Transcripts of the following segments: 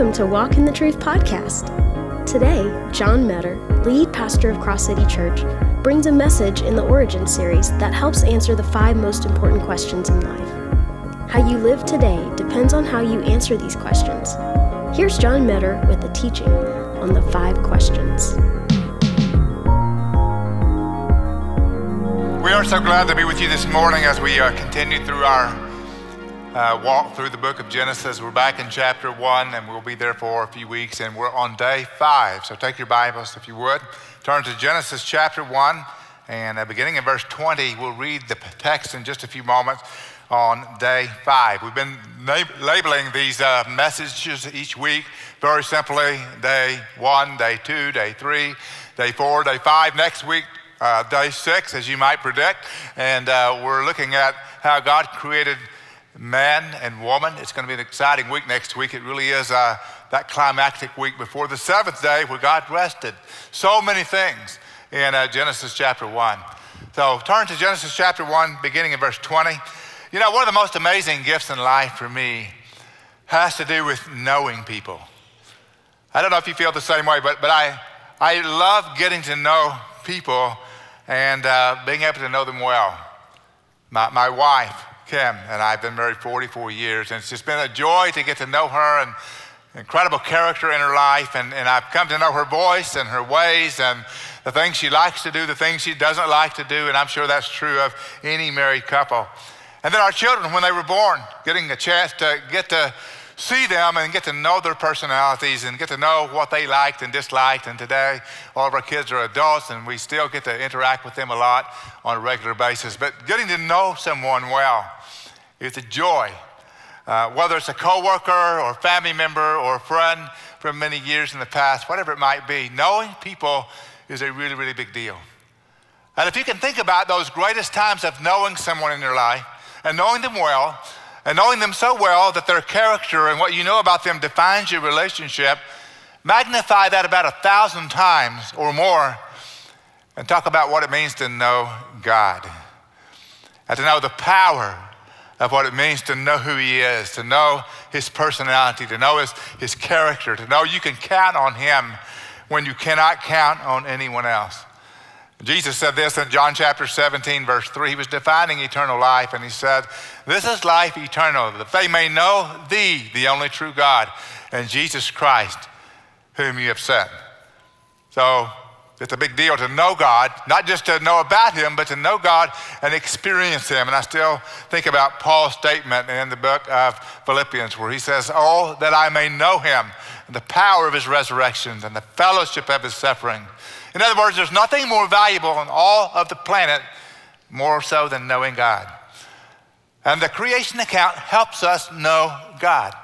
Welcome to Walk in the Truth podcast. Today, John Meador, lead pastor of Cross City Church, brings a message in the Origin series that helps answer the five most important questions in life. How you live today depends on how you answer these questions. Here's John Meador with the teaching on the five questions. We are so glad to be with you this morning as we uh, continue through our uh, walk through the book of Genesis. We're back in chapter one, and we'll be there for a few weeks, and we're on day five. So take your Bibles, if you would. Turn to Genesis chapter one, and uh, beginning in verse 20, we'll read the text in just a few moments on day five. We've been lab- labeling these uh, messages each week very simply day one, day two, day three, day four, day five. Next week, uh, day six, as you might predict, and uh, we're looking at how God created man and woman. It's going to be an exciting week next week. It really is uh, that climactic week before the seventh day where God rested. So many things in uh, Genesis chapter 1. So turn to Genesis chapter 1, beginning in verse 20. You know, one of the most amazing gifts in life for me has to do with knowing people. I don't know if you feel the same way, but, but I, I love getting to know people and uh, being able to know them well. My, my wife, Kim, and I've been married 44 years, and it's just been a joy to get to know her and incredible character in her life. And, and I've come to know her voice and her ways and the things she likes to do, the things she doesn't like to do, and I'm sure that's true of any married couple. And then our children, when they were born, getting a chance to get to see them and get to know their personalities and get to know what they liked and disliked. And today, all of our kids are adults and we still get to interact with them a lot on a regular basis. But getting to know someone well it's a joy. Uh, whether it's a coworker or family member or a friend from many years in the past, whatever it might be, knowing people is a really, really big deal. And if you can think about those greatest times of knowing someone in your life and knowing them well, and knowing them so well that their character and what you know about them defines your relationship, magnify that about a thousand times or more and talk about what it means to know God and to know the power of what it means to know who he is, to know his personality, to know his, his character, to know you can count on him when you cannot count on anyone else. Jesus said this in John chapter 17, verse 3. He was defining eternal life, and he said, This is life eternal, that they may know thee, the only true God, and Jesus Christ, whom you have sent. So it's a big deal to know God, not just to know about Him, but to know God and experience Him. And I still think about Paul's statement in the book of Philippians, where he says, Oh, that I may know Him, and the power of His resurrection, and the fellowship of His suffering. In other words, there's nothing more valuable on all of the planet, more so than knowing God. And the creation account helps us know God.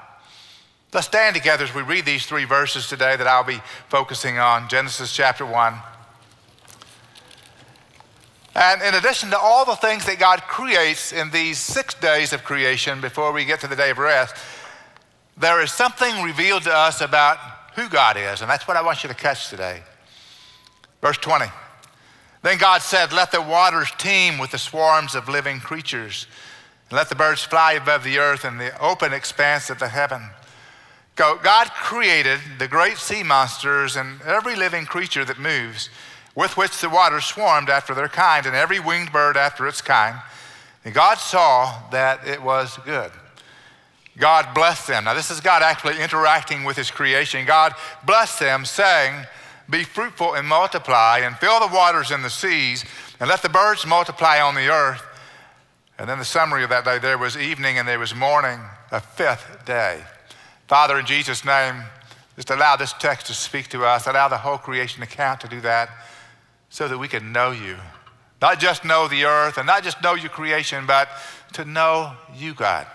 Let's stand together as we read these three verses today that I'll be focusing on Genesis chapter 1. And in addition to all the things that God creates in these six days of creation before we get to the day of rest, there is something revealed to us about who God is, and that's what I want you to catch today. Verse 20. Then God said, Let the waters teem with the swarms of living creatures, and let the birds fly above the earth in the open expanse of the heaven. God created the great sea monsters and every living creature that moves, with which the waters swarmed after their kind, and every winged bird after its kind. And God saw that it was good. God blessed them. Now, this is God actually interacting with his creation. God blessed them, saying, Be fruitful and multiply, and fill the waters in the seas, and let the birds multiply on the earth. And then the summary of that day there was evening and there was morning, a fifth day. Father, in Jesus' name, just allow this text to speak to us. Allow the whole creation account to do that so that we can know you. Not just know the earth and not just know your creation, but to know you, God.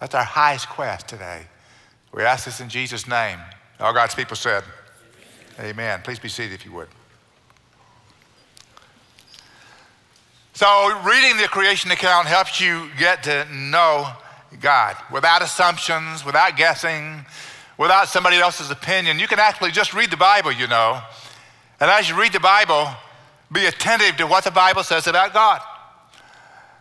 That's our highest quest today. We ask this in Jesus' name. All God's people said, Amen. Amen. Please be seated if you would. So, reading the creation account helps you get to know God without assumptions, without guessing, without somebody else's opinion. You can actually just read the Bible, you know. And as you read the Bible, be attentive to what the Bible says about God.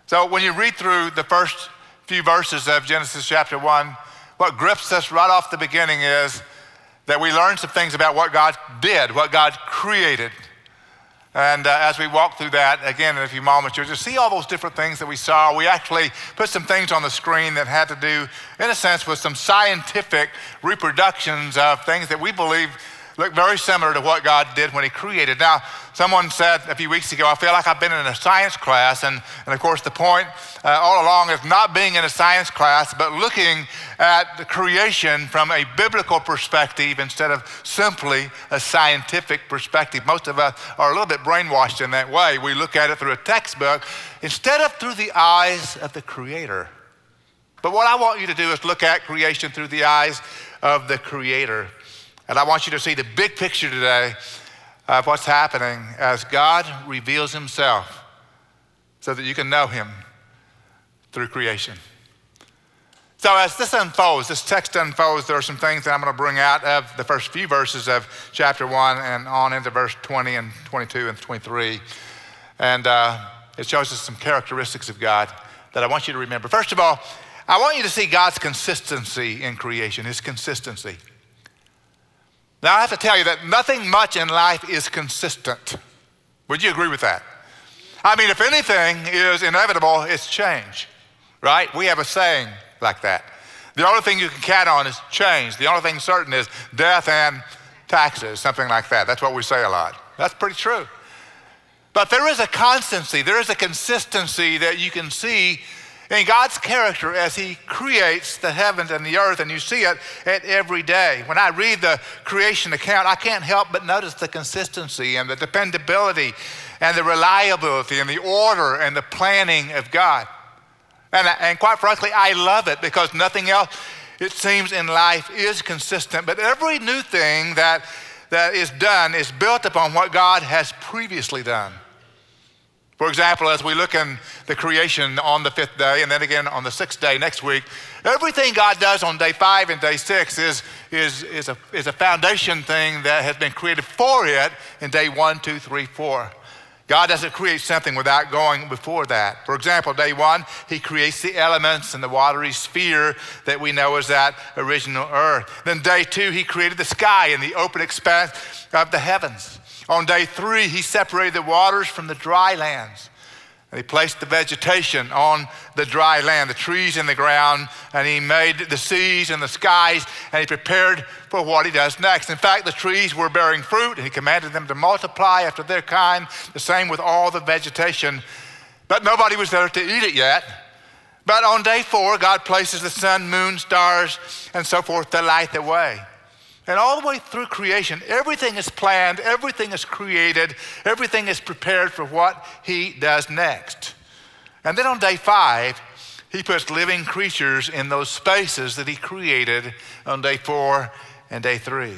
So when you read through the first few verses of Genesis chapter 1, what grips us right off the beginning is that we learn some things about what God did, what God created. And uh, as we walk through that, again, in a few moments, you'll just see all those different things that we saw. We actually put some things on the screen that had to do, in a sense, with some scientific reproductions of things that we believe look very similar to what God did when He created. Now, someone said a few weeks ago, I feel like I've been in a science class. And, and of course, the point uh, all along is not being in a science class, but looking at the creation from a biblical perspective instead of simply a scientific perspective. Most of us are a little bit brainwashed in that way. We look at it through a textbook instead of through the eyes of the Creator. But what I want you to do is look at creation through the eyes of the Creator. And I want you to see the big picture today of what's happening as God reveals himself so that you can know him through creation. So, as this unfolds, this text unfolds, there are some things that I'm going to bring out of the first few verses of chapter 1 and on into verse 20 and 22 and 23. And uh, it shows us some characteristics of God that I want you to remember. First of all, I want you to see God's consistency in creation, his consistency. Now, I have to tell you that nothing much in life is consistent. Would you agree with that? I mean, if anything is inevitable, it's change, right? We have a saying like that. The only thing you can count on is change. The only thing certain is death and taxes, something like that. That's what we say a lot. That's pretty true. But there is a constancy, there is a consistency that you can see in God's character as He creates the heavens and the earth, and you see it at every day. When I read the creation account, I can't help but notice the consistency and the dependability and the reliability and the order and the planning of God. And, and quite frankly, I love it because nothing else, it seems, in life is consistent. But every new thing that, that is done is built upon what God has previously done. For example, as we look in the creation on the fifth day and then again on the sixth day next week, everything God does on day five and day six is, is, is, a, is a foundation thing that has been created for it in day one, two, three, four. God doesn't create something without going before that. For example, day one, He creates the elements and the watery sphere that we know as that original earth. Then, day two, He created the sky and the open expanse of the heavens. On day three, he separated the waters from the dry lands. And he placed the vegetation on the dry land, the trees in the ground, and he made the seas and the skies, and he prepared for what he does next. In fact, the trees were bearing fruit, and he commanded them to multiply after their kind, the same with all the vegetation. But nobody was there to eat it yet. But on day four, God places the sun, moon, stars, and so forth to light the way. And all the way through creation, everything is planned, everything is created, everything is prepared for what he does next. And then on day five, he puts living creatures in those spaces that he created on day four and day three.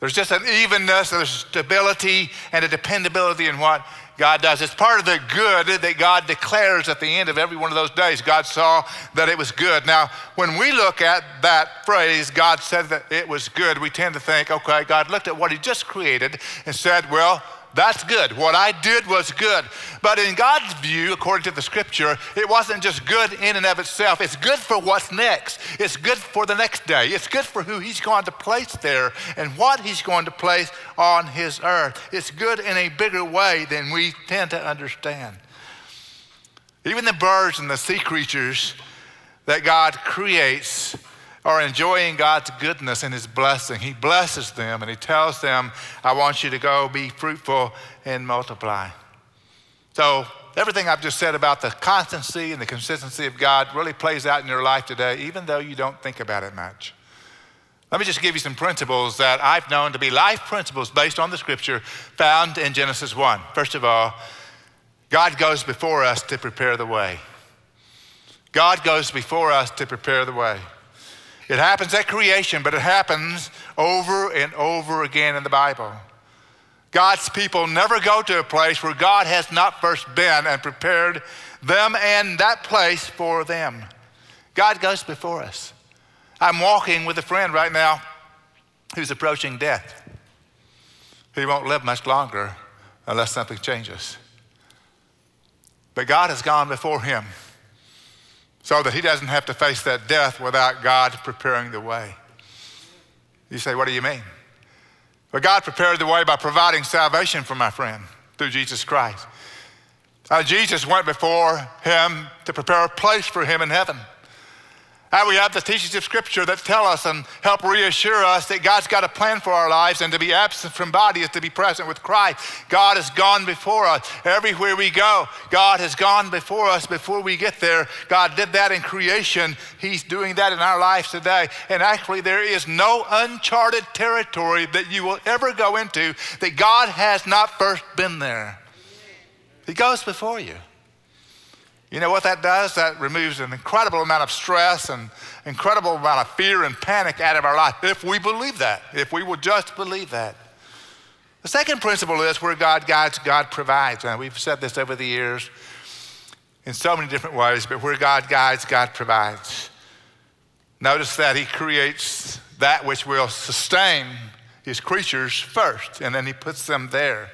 There's just an evenness, there's stability and a dependability in what God does. It's part of the good that God declares at the end of every one of those days. God saw that it was good. Now, when we look at that phrase, God said that it was good, we tend to think, okay, God looked at what He just created and said, well, that's good. What I did was good. But in God's view, according to the scripture, it wasn't just good in and of itself. It's good for what's next. It's good for the next day. It's good for who He's going to place there and what He's going to place on His earth. It's good in a bigger way than we tend to understand. Even the birds and the sea creatures that God creates are enjoying God's goodness and His blessing. He blesses them and He tells them, I want you to go be fruitful and multiply. So, everything I've just said about the constancy and the consistency of God really plays out in your life today, even though you don't think about it much. Let me just give you some principles that I've known to be life principles based on the scripture found in Genesis 1. First of all, God goes before us to prepare the way. God goes before us to prepare the way. It happens at creation, but it happens over and over again in the Bible. God's people never go to a place where God has not first been and prepared them and that place for them. God goes before us. I'm walking with a friend right now who's approaching death. He won't live much longer unless something changes. But God has gone before him so that he doesn't have to face that death without God preparing the way. You say, What do you mean? Well, God prepared the way by providing salvation for my friend through Jesus Christ. Uh, Jesus went before him to prepare a place for him in heaven. And we have the teachings of Scripture that tell us and help reassure us that God's got a plan for our lives, and to be absent from body is to be present with Christ. God has gone before us. Everywhere we go, God has gone before us before we get there. God did that in creation. He's doing that in our lives today. And actually, there is no uncharted territory that you will ever go into that God has not first been there. He goes before you. You know what that does? That removes an incredible amount of stress and incredible amount of fear and panic out of our life if we believe that, if we will just believe that. The second principle is where God guides, God provides. And we've said this over the years in so many different ways, but where God guides, God provides. Notice that He creates that which will sustain His creatures first, and then He puts them there.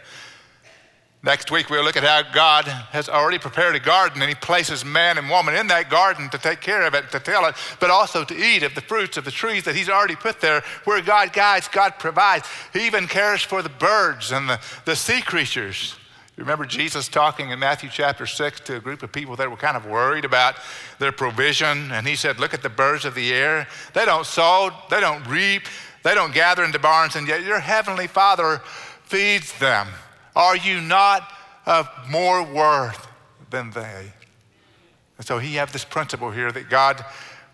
Next week, we'll look at how God has already prepared a garden and He places man and woman in that garden to take care of it, to till it, but also to eat of the fruits of the trees that He's already put there. Where God guides, God provides. He even cares for the birds and the, the sea creatures. You remember Jesus talking in Matthew chapter 6 to a group of people that were kind of worried about their provision. And He said, Look at the birds of the air. They don't sow, they don't reap, they don't gather into barns, and yet your heavenly Father feeds them. Are you not of more worth than they? And so he have this principle here that God,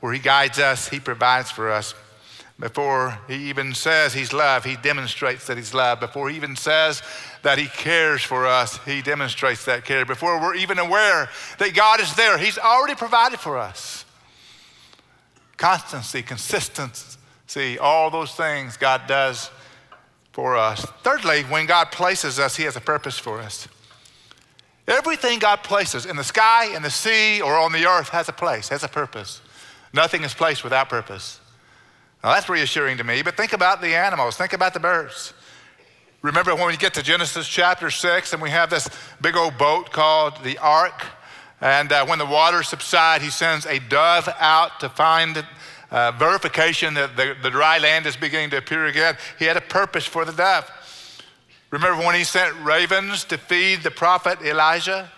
where he guides us, he provides for us. Before he even says he's love, he demonstrates that he's love. Before he even says that he cares for us, he demonstrates that care. Before we're even aware that God is there, he's already provided for us. Constancy, consistency, all those things God does for us. Thirdly, when God places us, He has a purpose for us. Everything God places in the sky, in the sea, or on the earth has a place, has a purpose. Nothing is placed without purpose. Now that's reassuring to me, but think about the animals, think about the birds. Remember when we get to Genesis chapter 6 and we have this big old boat called the ark? And uh, when the waters subside, he sends a dove out to find uh, verification that the, the dry land is beginning to appear again. He had a purpose for the dove. Remember when he sent ravens to feed the prophet Elijah?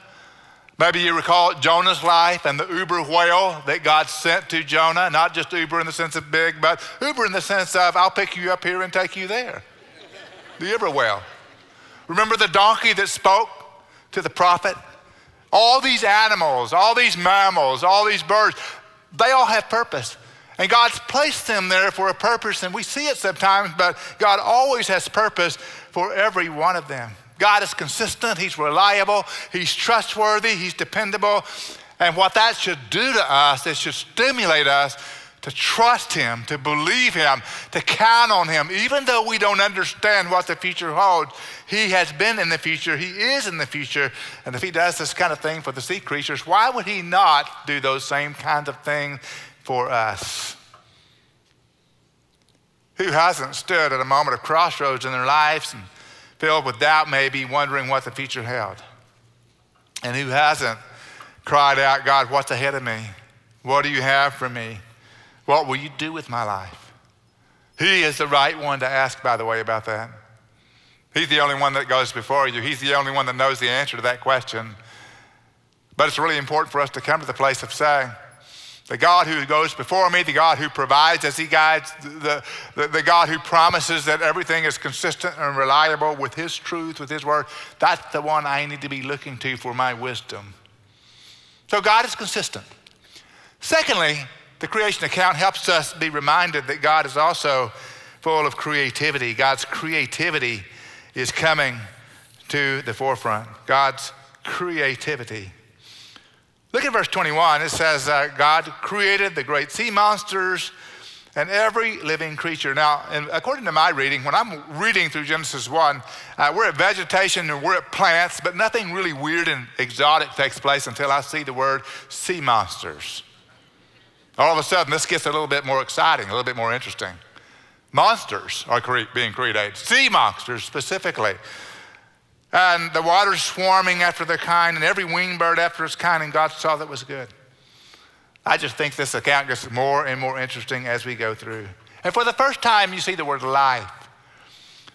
Maybe you recall Jonah's life and the Uber whale that God sent to Jonah, not just Uber in the sense of big, but Uber in the sense of I'll pick you up here and take you there. The Uber whale. Remember the donkey that spoke to the prophet? All these animals, all these mammals, all these birds, they all have purpose. And God's placed them there for a purpose, and we see it sometimes, but God always has purpose for every one of them. God is consistent, He's reliable, He's trustworthy, He's dependable. And what that should do to us, it should stimulate us to trust Him, to believe Him, to count on Him. Even though we don't understand what the future holds, He has been in the future, He is in the future. And if He does this kind of thing for the sea creatures, why would He not do those same kinds of things for us. Who hasn't stood at a moment of crossroads in their lives and filled with doubt, maybe wondering what the future held? And who hasn't cried out, God, what's ahead of me? What do you have for me? What will you do with my life? He is the right one to ask, by the way, about that. He's the only one that goes before you. He's the only one that knows the answer to that question. But it's really important for us to come to the place of saying, the God who goes before me, the God who provides as He guides, the, the, the, God who promises that everything is consistent and reliable with His truth, with His word. That's the one I need to be looking to for my wisdom. So God is consistent. Secondly, the creation account helps us be reminded that God is also full of creativity. God's creativity is coming to the forefront. God's creativity. Look at verse 21. It says, God created the great sea monsters and every living creature. Now, according to my reading, when I'm reading through Genesis 1, uh, we're at vegetation and we're at plants, but nothing really weird and exotic takes place until I see the word sea monsters. All of a sudden, this gets a little bit more exciting, a little bit more interesting. Monsters are cre- being created, sea monsters specifically and the waters swarming after their kind, and every winged bird after its kind, and God saw that was good. I just think this account gets more and more interesting as we go through. And for the first time, you see the word life.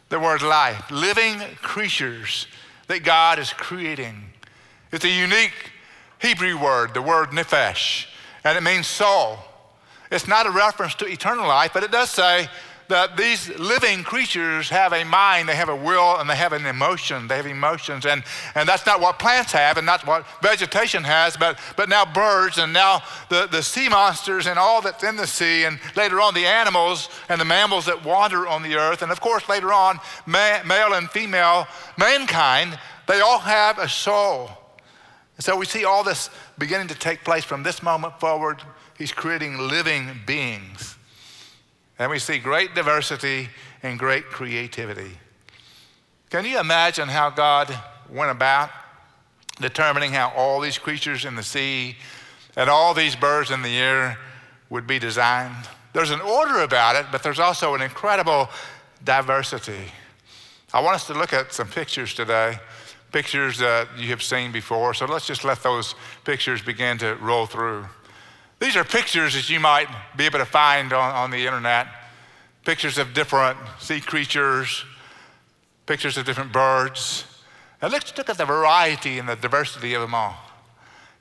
The word life, living creatures that God is creating. It's a unique Hebrew word, the word nephesh, and it means soul. It's not a reference to eternal life, but it does say that these living creatures have a mind, they have a will, and they have an emotion. They have emotions. And, and that's not what plants have, and not what vegetation has, but, but now birds, and now the, the sea monsters, and all that's in the sea, and later on the animals and the mammals that wander on the earth. And of course, later on, ma- male and female mankind, they all have a soul. And so we see all this beginning to take place from this moment forward. He's creating living beings. And we see great diversity and great creativity. Can you imagine how God went about determining how all these creatures in the sea and all these birds in the air would be designed? There's an order about it, but there's also an incredible diversity. I want us to look at some pictures today, pictures that you have seen before. So let's just let those pictures begin to roll through. These are pictures that you might be able to find on, on the internet pictures of different sea creatures, pictures of different birds. And let's look at the variety and the diversity of them all.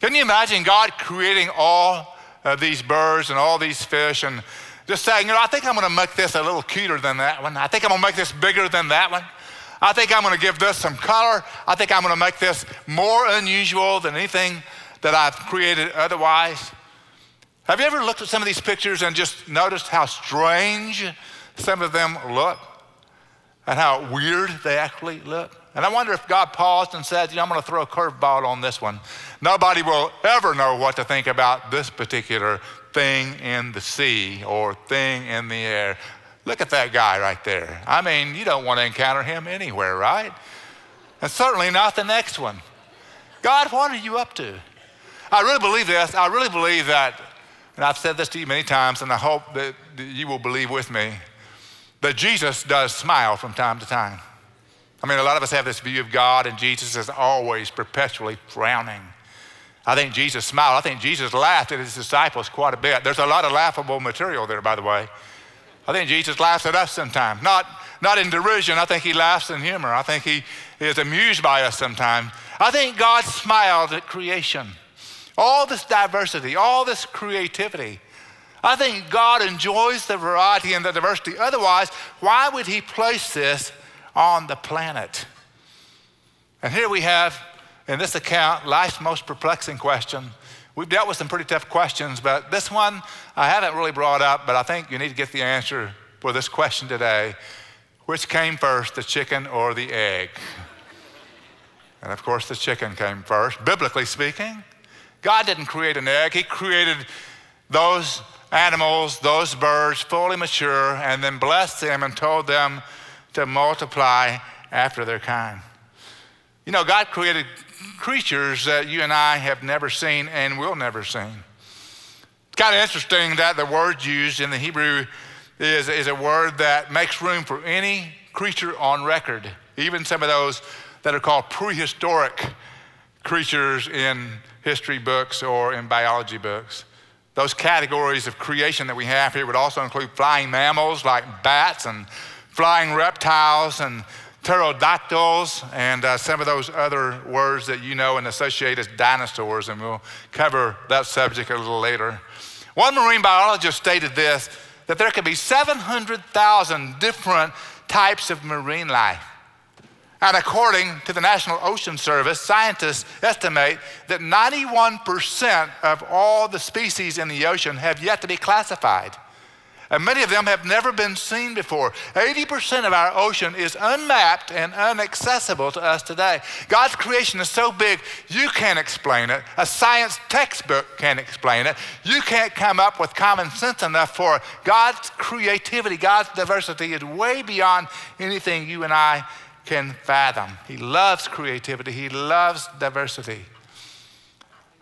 Can you imagine God creating all of these birds and all these fish and just saying, you know, I think I'm going to make this a little cuter than that one. I think I'm going to make this bigger than that one. I think I'm going to give this some color. I think I'm going to make this more unusual than anything that I've created otherwise. Have you ever looked at some of these pictures and just noticed how strange some of them look and how weird they actually look? And I wonder if God paused and said, you know, I'm going to throw a curveball on this one. Nobody will ever know what to think about this particular thing in the sea or thing in the air. Look at that guy right there. I mean, you don't want to encounter him anywhere, right? And certainly not the next one. God, what are you up to? I really believe this. I really believe that and I've said this to you many times, and I hope that you will believe with me that Jesus does smile from time to time. I mean, a lot of us have this view of God, and Jesus is always perpetually frowning. I think Jesus smiled. I think Jesus laughed at his disciples quite a bit. There's a lot of laughable material there, by the way. I think Jesus laughs at us sometimes. Not, not in derision. I think he laughs in humor. I think he is amused by us sometimes. I think God smiled at creation all this diversity, all this creativity. I think God enjoys the variety and the diversity. Otherwise, why would He place this on the planet? And here we have, in this account, life's most perplexing question. We've dealt with some pretty tough questions, but this one I haven't really brought up, but I think you need to get the answer for this question today. Which came first, the chicken or the egg? And of course, the chicken came first, biblically speaking. God didn't create an egg, He created those animals, those birds, fully mature, and then blessed them and told them to multiply after their kind. You know, God created creatures that you and I have never seen and will never see. It's kind of interesting that the word used in the Hebrew is, is a word that makes room for any creature on record, even some of those that are called prehistoric creatures in history books or in biology books. Those categories of creation that we have here would also include flying mammals like bats and flying reptiles and pterodactyls and uh, some of those other words that you know and associate as dinosaurs, and we'll cover that subject a little later. One marine biologist stated this that there could be 700,000 different types of marine life. And according to the National Ocean Service, scientists estimate that 91% of all the species in the ocean have yet to be classified. And many of them have never been seen before. 80% of our ocean is unmapped and inaccessible to us today. God's creation is so big, you can't explain it. A science textbook can't explain it. You can't come up with common sense enough for it. God's creativity, God's diversity is way beyond anything you and I can fathom. He loves creativity, He loves diversity.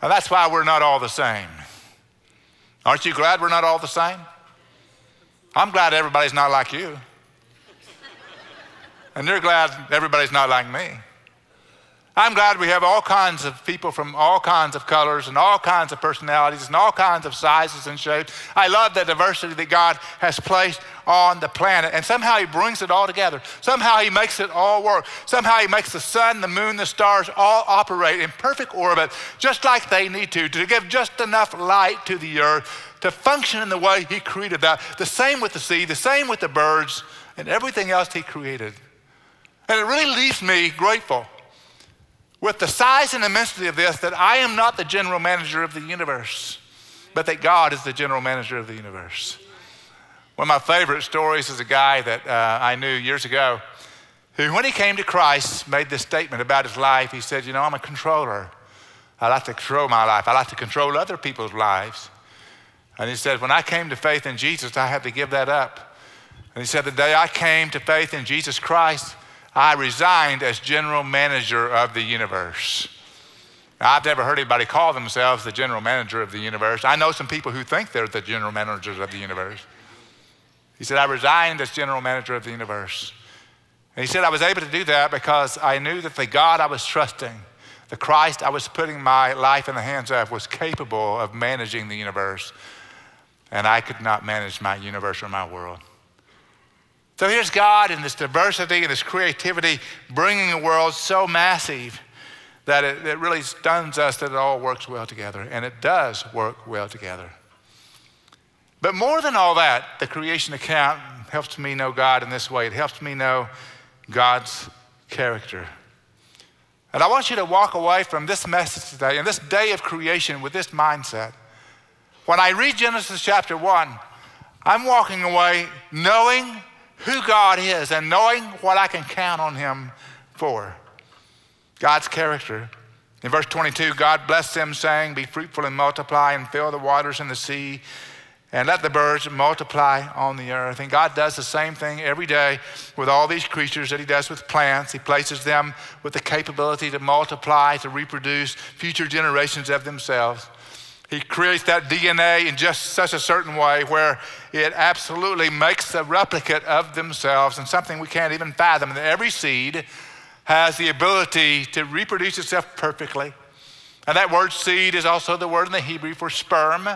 And that's why we're not all the same. Aren't you glad we're not all the same? I'm glad everybody's not like you. And you're glad everybody's not like me. I'm glad we have all kinds of people from all kinds of colors and all kinds of personalities and all kinds of sizes and shapes. I love the diversity that God has placed on the planet. And somehow He brings it all together. Somehow He makes it all work. Somehow He makes the sun, the moon, the stars all operate in perfect orbit, just like they need to, to give just enough light to the earth to function in the way He created that. The same with the sea, the same with the birds, and everything else He created. And it really leaves me grateful with the size and immensity of this that I am not the general manager of the universe, but that God is the general manager of the universe. One of my favorite stories is a guy that uh, I knew years ago who, when he came to Christ, made this statement about his life. He said, You know, I'm a controller. I like to control my life, I like to control other people's lives. And he said, When I came to faith in Jesus, I had to give that up. And he said, The day I came to faith in Jesus Christ, I resigned as general manager of the universe. Now, I've never heard anybody call themselves the general manager of the universe. I know some people who think they're the general managers of the universe. He said, I resigned as general manager of the universe. And he said, I was able to do that because I knew that the God I was trusting, the Christ I was putting my life in the hands of, was capable of managing the universe. And I could not manage my universe or my world. So here's God in this diversity and this creativity bringing a world so massive that it, it really stuns us that it all works well together. And it does work well together. But more than all that, the creation account helps me know God in this way. It helps me know God's character. And I want you to walk away from this message today and this day of creation with this mindset. When I read Genesis chapter 1, I'm walking away knowing who God is and knowing what I can count on Him for. God's character. In verse 22, God blessed them, saying, Be fruitful and multiply, and fill the waters in the sea, and let the birds multiply on the earth. And God does the same thing every day with all these creatures that He does with plants. He places them with the capability to multiply, to reproduce future generations of themselves. He creates that DNA in just such a certain way where it absolutely makes a replicate of themselves and something we can't even fathom. That every seed has the ability to reproduce itself perfectly. And that word seed is also the word in the Hebrew for sperm.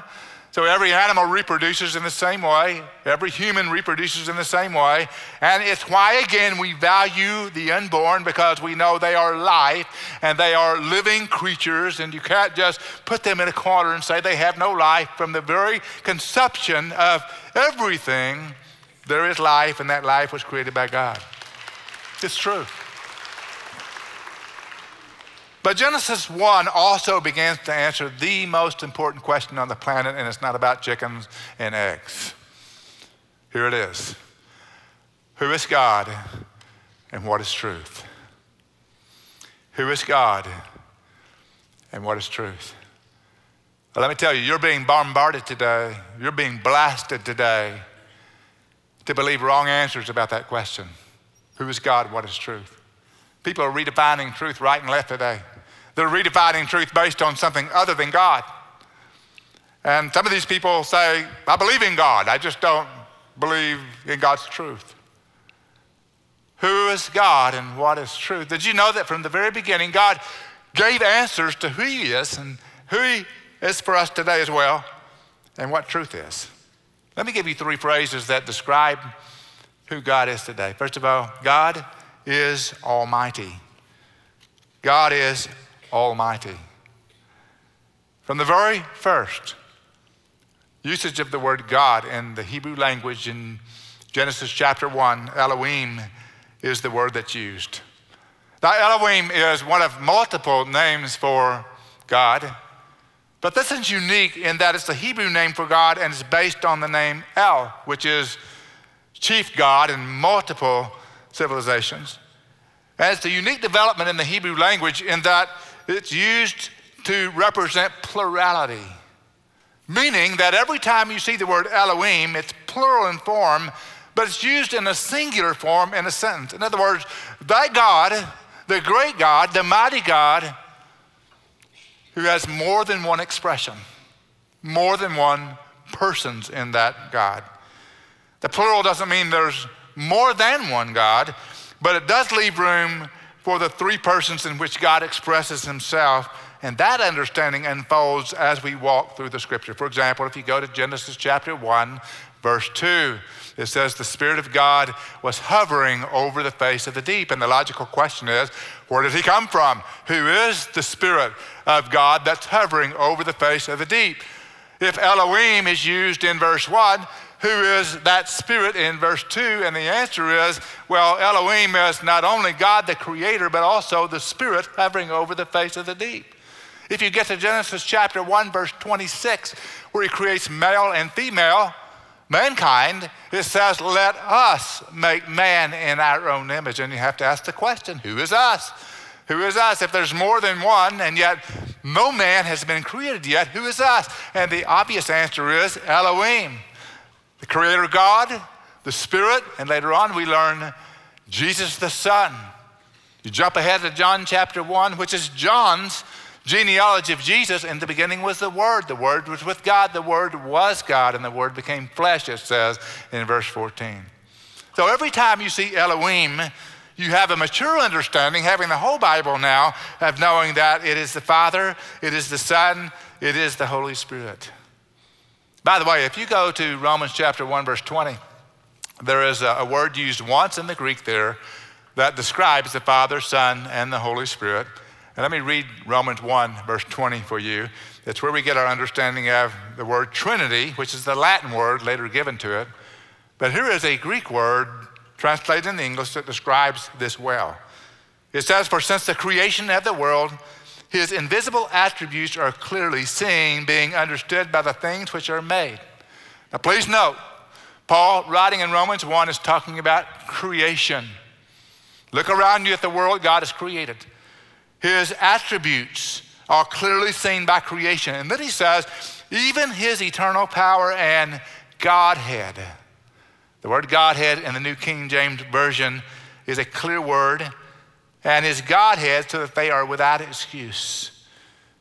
So every animal reproduces in the same way. Every human reproduces in the same way. And it's why, again, we value the unborn because we know they are life and they are living creatures. And you can't just put them in a corner and say they have no life. From the very conception of everything, there is life, and that life was created by God. It's true. But Genesis 1 also begins to answer the most important question on the planet, and it's not about chickens and eggs. Here it is Who is God and what is truth? Who is God and what is truth? Well, let me tell you, you're being bombarded today, you're being blasted today to believe wrong answers about that question. Who is God? What is truth? People are redefining truth right and left today. They're redefining truth based on something other than God. And some of these people say, I believe in God, I just don't believe in God's truth. Who is God and what is truth? Did you know that from the very beginning, God gave answers to who He is and who He is for us today as well, and what truth is? Let me give you three phrases that describe who God is today. First of all, God is almighty. God is Almighty. From the very first usage of the word God in the Hebrew language in Genesis chapter 1, Elohim is the word that's used. Now, Elohim is one of multiple names for God, but this is unique in that it's the Hebrew name for God and it's based on the name El, which is chief God in multiple civilizations. And it's a unique development in the Hebrew language in that it's used to represent plurality, meaning that every time you see the word Elohim, it's plural in form, but it's used in a singular form in a sentence. In other words, that God, the great God, the mighty God, who has more than one expression, more than one persons in that God. The plural doesn't mean there's more than one God, but it does leave room for the three persons in which God expresses himself. And that understanding unfolds as we walk through the scripture. For example, if you go to Genesis chapter 1, verse 2, it says, The Spirit of God was hovering over the face of the deep. And the logical question is, where did he come from? Who is the Spirit of God that's hovering over the face of the deep? If Elohim is used in verse 1, who is that spirit in verse 2? And the answer is, well, Elohim is not only God the creator, but also the spirit hovering over the face of the deep. If you get to Genesis chapter 1, verse 26, where he creates male and female, mankind, it says, let us make man in our own image. And you have to ask the question, who is us? Who is us? If there's more than one, and yet no man has been created yet, who is us? And the obvious answer is Elohim the Creator God, the Spirit, and later on we learn Jesus the Son. You jump ahead to John chapter 1, which is John's genealogy of Jesus. In the beginning was the Word. The Word was with God. The Word was God, and the Word became flesh, it says in verse 14. So every time you see Elohim, you have a mature understanding, having the whole Bible now, of knowing that it is the Father, it is the Son, it is the Holy Spirit. By the way, if you go to Romans chapter 1, verse 20, there is a, word used once in the Greek there that describes the Father, Son, and the Holy Spirit. And let me read Romans 1, verse 20 for you. It's where we get our understanding of the word Trinity, which is the Latin word later given to it. But here is a Greek word translated in English that describes this well. It says, For since the creation of the world, his invisible attributes are clearly seen, being understood by the things which are made. Now, please note, Paul, writing in Romans 1, is talking about creation. Look around you at the world God has created. His attributes are clearly seen by creation. And then he says, even his eternal power and Godhead. The word Godhead in the New King James Version is a clear word and his Godhead so that they are without excuse.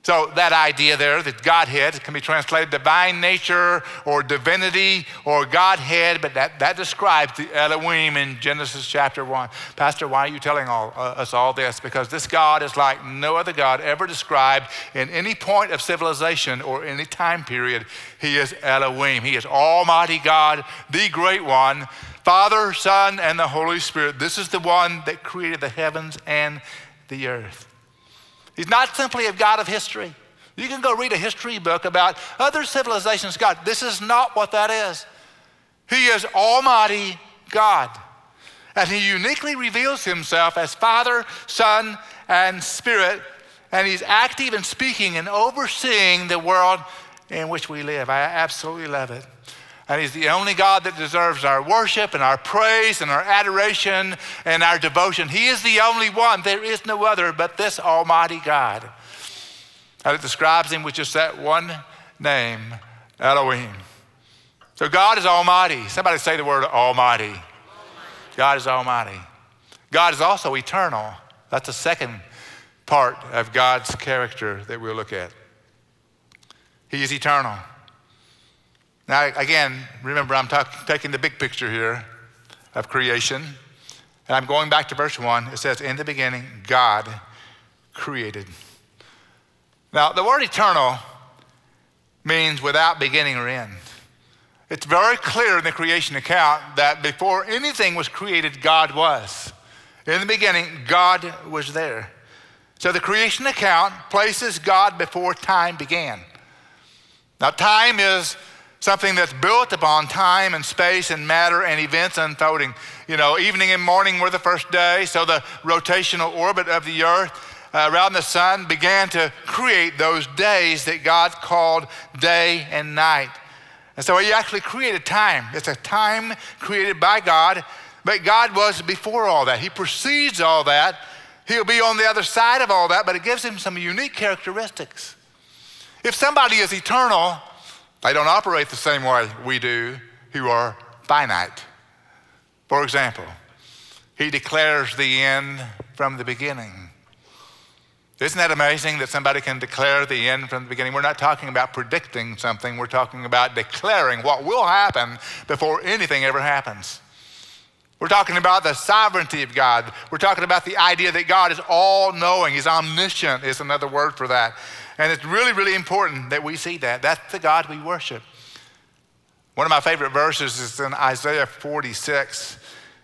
So, that idea there, that Godhead can be translated divine nature or divinity or Godhead, but that, that describes the Elohim in Genesis chapter 1. Pastor, why are you telling all, uh, us all this? Because this God is like no other God ever described in any point of civilization or any time period. He is Elohim. He is Almighty God, the Great One Father, Son, and the Holy Spirit. This is the one that created the heavens and the earth. He's not simply a God of history. You can go read a history book about other civilizations' God. This is not what that is. He is Almighty God. And He uniquely reveals Himself as Father, Son, and Spirit. And He's active in speaking and overseeing the world in which we live. I absolutely love it. And He's the only God that deserves our worship and our praise and our adoration and our devotion. He is the only one. There is no other but this Almighty God. And it describes Him with just that one name, Elohim. So God is Almighty. Somebody say the word Almighty. Almighty. God is Almighty. God is also eternal. That's the second part of God's character that we'll look at. He is eternal. Now, again, remember, I'm talk, taking the big picture here of creation. And I'm going back to verse 1. It says, In the beginning, God created. Now, the word eternal means without beginning or end. It's very clear in the creation account that before anything was created, God was. In the beginning, God was there. So the creation account places God before time began. Now, time is something that's built upon time and space and matter and events unfolding. You know, evening and morning were the first day, so the rotational orbit of the earth uh, around the sun began to create those days that God called day and night. And so he actually created time. It's a time created by God, but God was before all that. He precedes all that. He'll be on the other side of all that, but it gives him some unique characteristics. If somebody is eternal, they don't operate the same way we do who are finite. For example, he declares the end from the beginning. Isn't that amazing that somebody can declare the end from the beginning? We're not talking about predicting something, we're talking about declaring what will happen before anything ever happens. We're talking about the sovereignty of God. We're talking about the idea that God is all knowing. He's omniscient, is another word for that. And it's really, really important that we see that. That's the God we worship. One of my favorite verses is in Isaiah 46,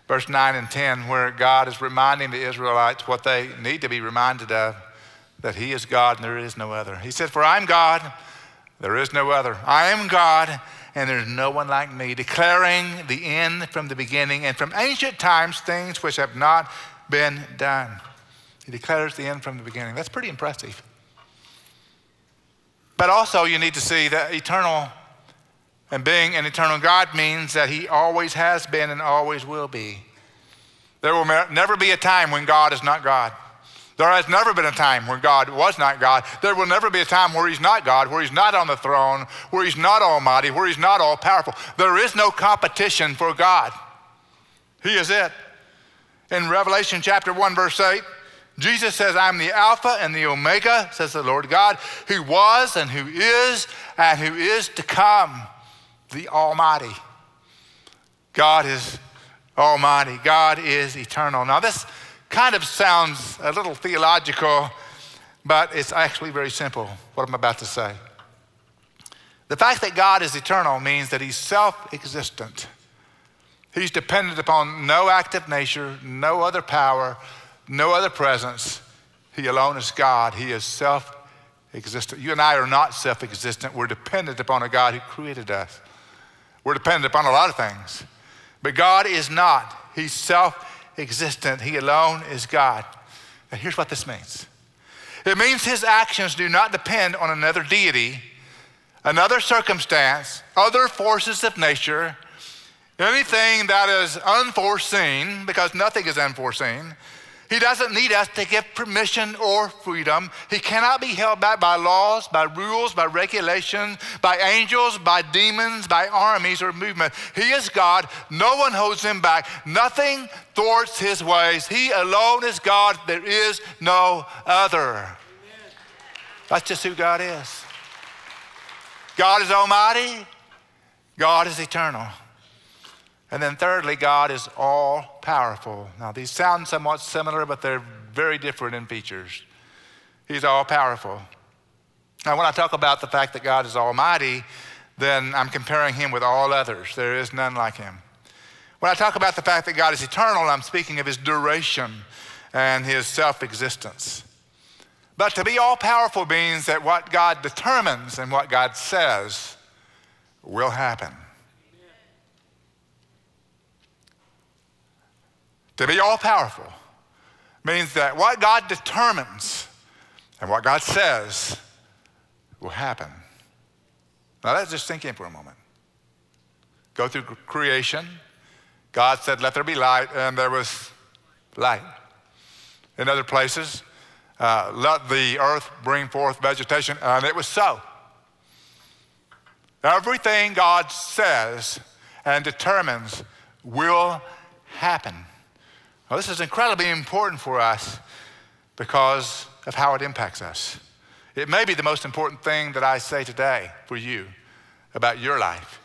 verse 9 and 10, where God is reminding the Israelites what they need to be reminded of that He is God and there is no other. He said, For I'm God, there is no other. I am God, and there's no one like me, declaring the end from the beginning and from ancient times things which have not been done. He declares the end from the beginning. That's pretty impressive. But also, you need to see that eternal and being an eternal God means that He always has been and always will be. There will never be a time when God is not God. There has never been a time when God was not God. There will never be a time where He's not God, where He's not on the throne, where He's not almighty, where He's not all powerful. There is no competition for God. He is it. In Revelation chapter 1, verse 8, Jesus says, I'm the Alpha and the Omega, says the Lord God, who was and who is and who is to come the Almighty. God is Almighty. God is eternal. Now, this kind of sounds a little theological, but it's actually very simple, what I'm about to say. The fact that God is eternal means that He's self existent. He's dependent upon no active nature, no other power, no other presence. He alone is God. He is self existent. You and I are not self existent. We're dependent upon a God who created us. We're dependent upon a lot of things. But God is not. He's self existent. He alone is God. Now, here's what this means it means his actions do not depend on another deity, another circumstance, other forces of nature, anything that is unforeseen, because nothing is unforeseen. He doesn't need us to give permission or freedom. He cannot be held back by laws, by rules, by regulations, by angels, by demons, by armies or movement. He is God. No one holds him back. Nothing thwarts his ways. He alone is God. There is no other. That's just who God is. God is almighty. God is eternal. And then, thirdly, God is all powerful. Now, these sound somewhat similar, but they're very different in features. He's all powerful. Now, when I talk about the fact that God is almighty, then I'm comparing him with all others. There is none like him. When I talk about the fact that God is eternal, I'm speaking of his duration and his self existence. But to be all powerful means that what God determines and what God says will happen. To be all powerful means that what God determines and what God says will happen. Now let's just think in for a moment. Go through creation. God said, Let there be light, and there was light. In other places, uh, let the earth bring forth vegetation, and it was so. Everything God says and determines will happen. Well, this is incredibly important for us because of how it impacts us. It may be the most important thing that I say today for you about your life.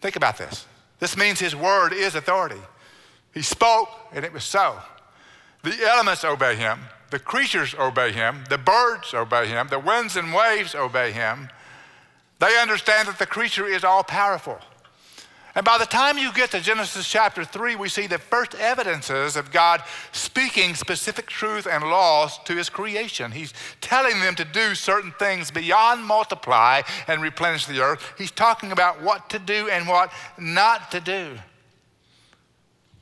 Think about this. This means His word is authority. He spoke, and it was so. The elements obey Him, the creatures obey Him, the birds obey Him, the winds and waves obey Him. They understand that the creature is all powerful. And by the time you get to Genesis chapter 3, we see the first evidences of God speaking specific truth and laws to his creation. He's telling them to do certain things beyond multiply and replenish the earth. He's talking about what to do and what not to do.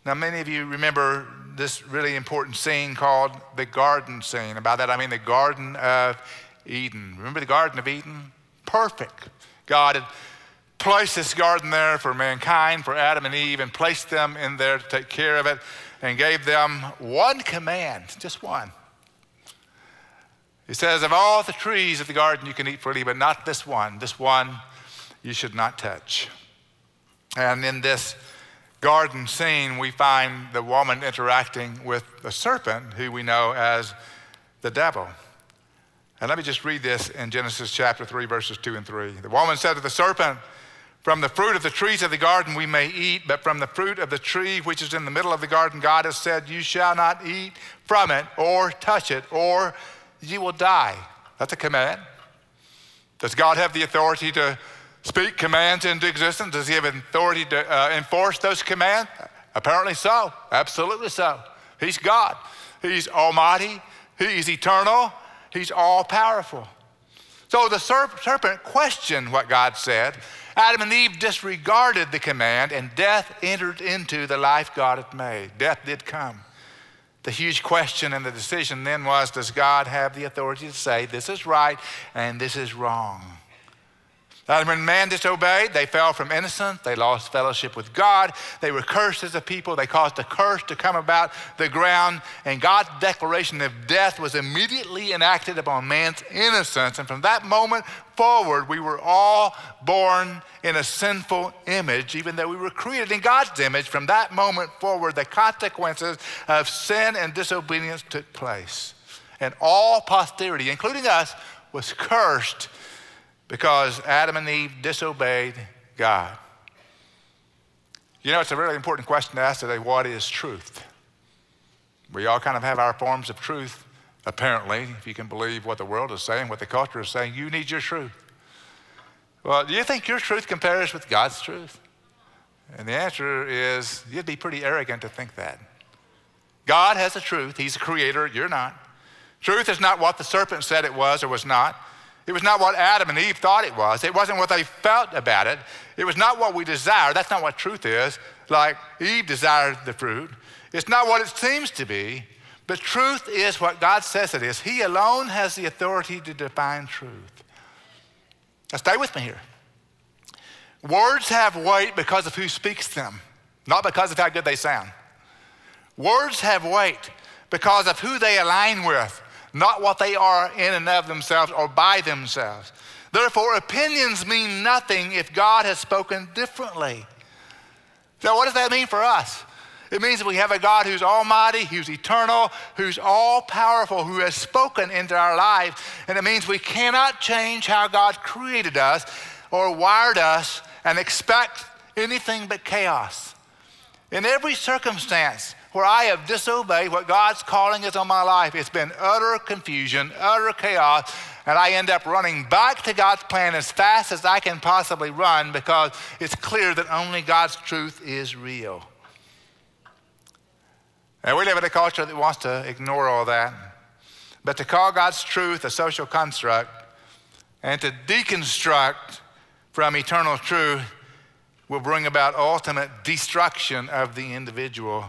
Now, many of you remember this really important scene called the garden scene. About that, I mean the Garden of Eden. Remember the Garden of Eden? Perfect. God had placed this garden there for mankind, for Adam and Eve, and placed them in there to take care of it, and gave them one command, just one. He says, Of all the trees of the garden you can eat freely, but not this one. This one you should not touch. And in this garden scene, we find the woman interacting with the serpent, who we know as the devil. And let me just read this in Genesis chapter 3, verses 2 and 3. The woman said to the serpent, From the fruit of the trees of the garden we may eat, but from the fruit of the tree which is in the middle of the garden, God has said, You shall not eat from it or touch it, or you will die. That's a command. Does God have the authority to speak commands into existence? Does he have authority to uh, enforce those commands? Apparently so. Absolutely so. He's God. He's almighty. He's eternal. He's all powerful. So the serpent questioned what God said. Adam and Eve disregarded the command, and death entered into the life God had made. Death did come. The huge question and the decision then was Does God have the authority to say this is right and this is wrong? And when man disobeyed, they fell from innocence. They lost fellowship with God. They were cursed as a people. They caused a curse to come about the ground. And God's declaration of death was immediately enacted upon man's innocence. And from that moment forward, we were all born in a sinful image, even though we were created in God's image. From that moment forward, the consequences of sin and disobedience took place. And all posterity, including us, was cursed because Adam and Eve disobeyed God. You know, it's a really important question to ask today what is truth? We all kind of have our forms of truth, apparently, if you can believe what the world is saying, what the culture is saying. You need your truth. Well, do you think your truth compares with God's truth? And the answer is you'd be pretty arrogant to think that. God has a truth, He's a creator, you're not. Truth is not what the serpent said it was or was not. It was not what Adam and Eve thought it was. It wasn't what they felt about it. It was not what we desire. That's not what truth is. Like Eve desired the fruit. It's not what it seems to be. But truth is what God says it is. He alone has the authority to define truth. Now, stay with me here. Words have weight because of who speaks them, not because of how good they sound. Words have weight because of who they align with, not what they are in and of themselves or by themselves. Therefore, opinions mean nothing if God has spoken differently. So, what does that mean for us? It means that we have a God who's almighty, who's eternal, who's all powerful, who has spoken into our lives. And it means we cannot change how God created us or wired us and expect anything but chaos. In every circumstance, where I have disobeyed what God's calling is on my life. It's been utter confusion, utter chaos, and I end up running back to God's plan as fast as I can possibly run because it's clear that only God's truth is real. And we live in a culture that wants to ignore all that. But to call God's truth a social construct and to deconstruct from eternal truth will bring about ultimate destruction of the individual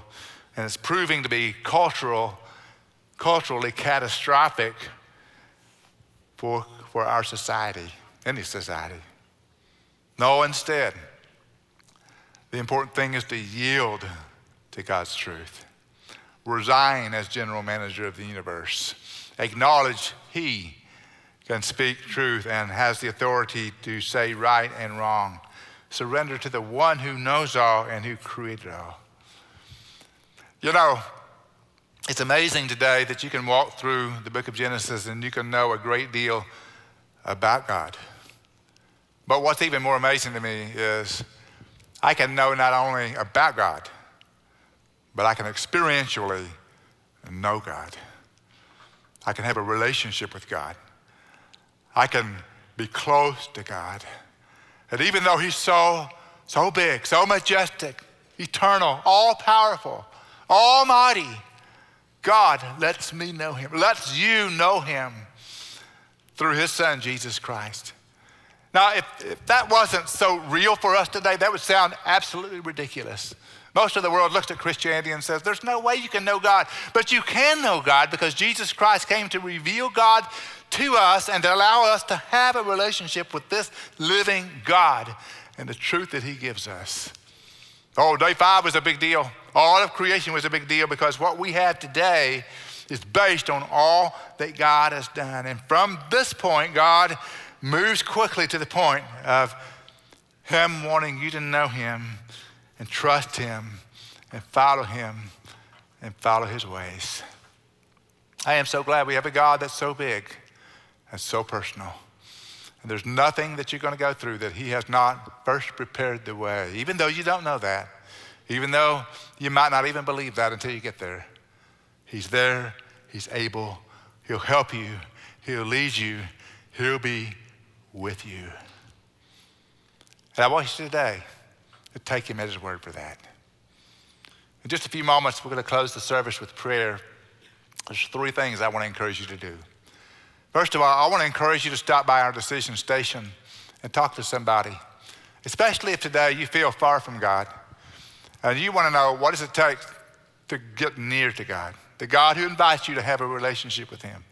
and it's proving to be cultural, culturally catastrophic for, for our society, any society. No, instead, the important thing is to yield to God's truth. Resign as general manager of the universe. Acknowledge He can speak truth and has the authority to say right and wrong. Surrender to the one who knows all and who created all. You know, it's amazing today that you can walk through the book of Genesis and you can know a great deal about God. But what's even more amazing to me is I can know not only about God, but I can experientially know God. I can have a relationship with God. I can be close to God. And even though He's so, so big, so majestic, eternal, all powerful, Almighty God lets me know him, lets you know him through his son, Jesus Christ. Now, if, if that wasn't so real for us today, that would sound absolutely ridiculous. Most of the world looks at Christianity and says, There's no way you can know God. But you can know God because Jesus Christ came to reveal God to us and to allow us to have a relationship with this living God and the truth that He gives us. Oh, day five was a big deal. All of creation was a big deal because what we have today is based on all that God has done. And from this point, God moves quickly to the point of Him wanting you to know Him and trust Him and follow Him and follow His ways. I am so glad we have a God that's so big and so personal. And there's nothing that you're going to go through that He has not first prepared the way, even though you don't know that, even though you might not even believe that until you get there. He's there, He's able, He'll help you, He'll lead you, He'll be with you. And I want you today to take Him at His word for that. In just a few moments, we're going to close the service with prayer. There's three things I want to encourage you to do. First of all, I want to encourage you to stop by our decision station and talk to somebody, especially if today you feel far from God and you want to know what does it take to get near to God, the God who invites you to have a relationship with Him.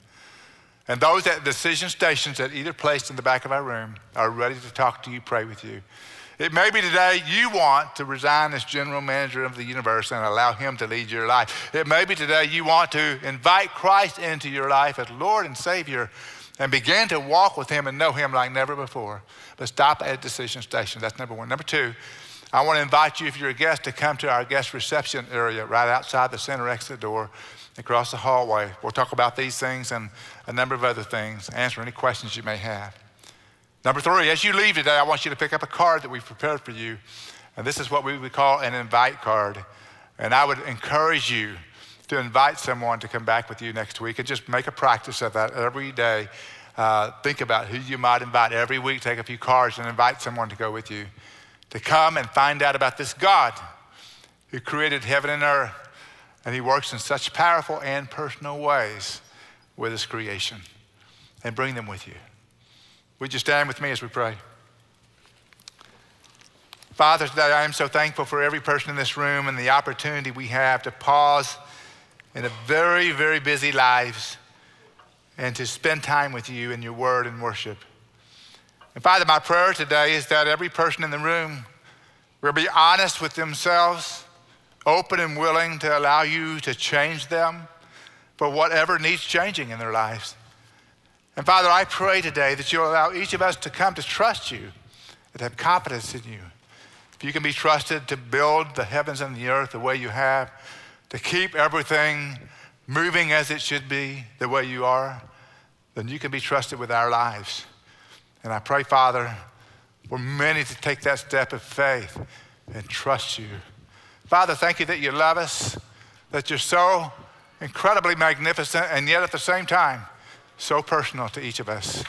And those at decision stations at either place in the back of our room are ready to talk to you, pray with you. It may be today you want to resign as general manager of the universe and allow Him to lead your life. It may be today you want to invite Christ into your life as Lord and Savior and begin to walk with Him and know Him like never before. But stop at decision station. That's number one. Number two, I want to invite you, if you're a guest, to come to our guest reception area right outside the center exit door across the hallway. We'll talk about these things and a number of other things, answer any questions you may have. Number three, as you leave today, I want you to pick up a card that we've prepared for you. And this is what we would call an invite card. And I would encourage you to invite someone to come back with you next week and just make a practice of that every day. Uh, think about who you might invite every week. Take a few cards and invite someone to go with you to come and find out about this God who created heaven and earth. And he works in such powerful and personal ways with his creation. And bring them with you. Would you stand with me as we pray? Father, today I am so thankful for every person in this room and the opportunity we have to pause in a very, very busy lives and to spend time with you in your word and worship. And Father, my prayer today is that every person in the room will be honest with themselves, open and willing to allow you to change them for whatever needs changing in their lives. And Father, I pray today that you'll allow each of us to come to trust you to have confidence in you. If you can be trusted to build the heavens and the earth the way you have, to keep everything moving as it should be the way you are, then you can be trusted with our lives. And I pray, Father, for many to take that step of faith and trust you. Father, thank you that you love us, that you're so incredibly magnificent, and yet at the same time, so personal to each of us.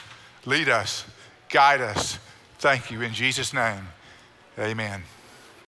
Lead us, guide us. Thank you in Jesus' name. Amen.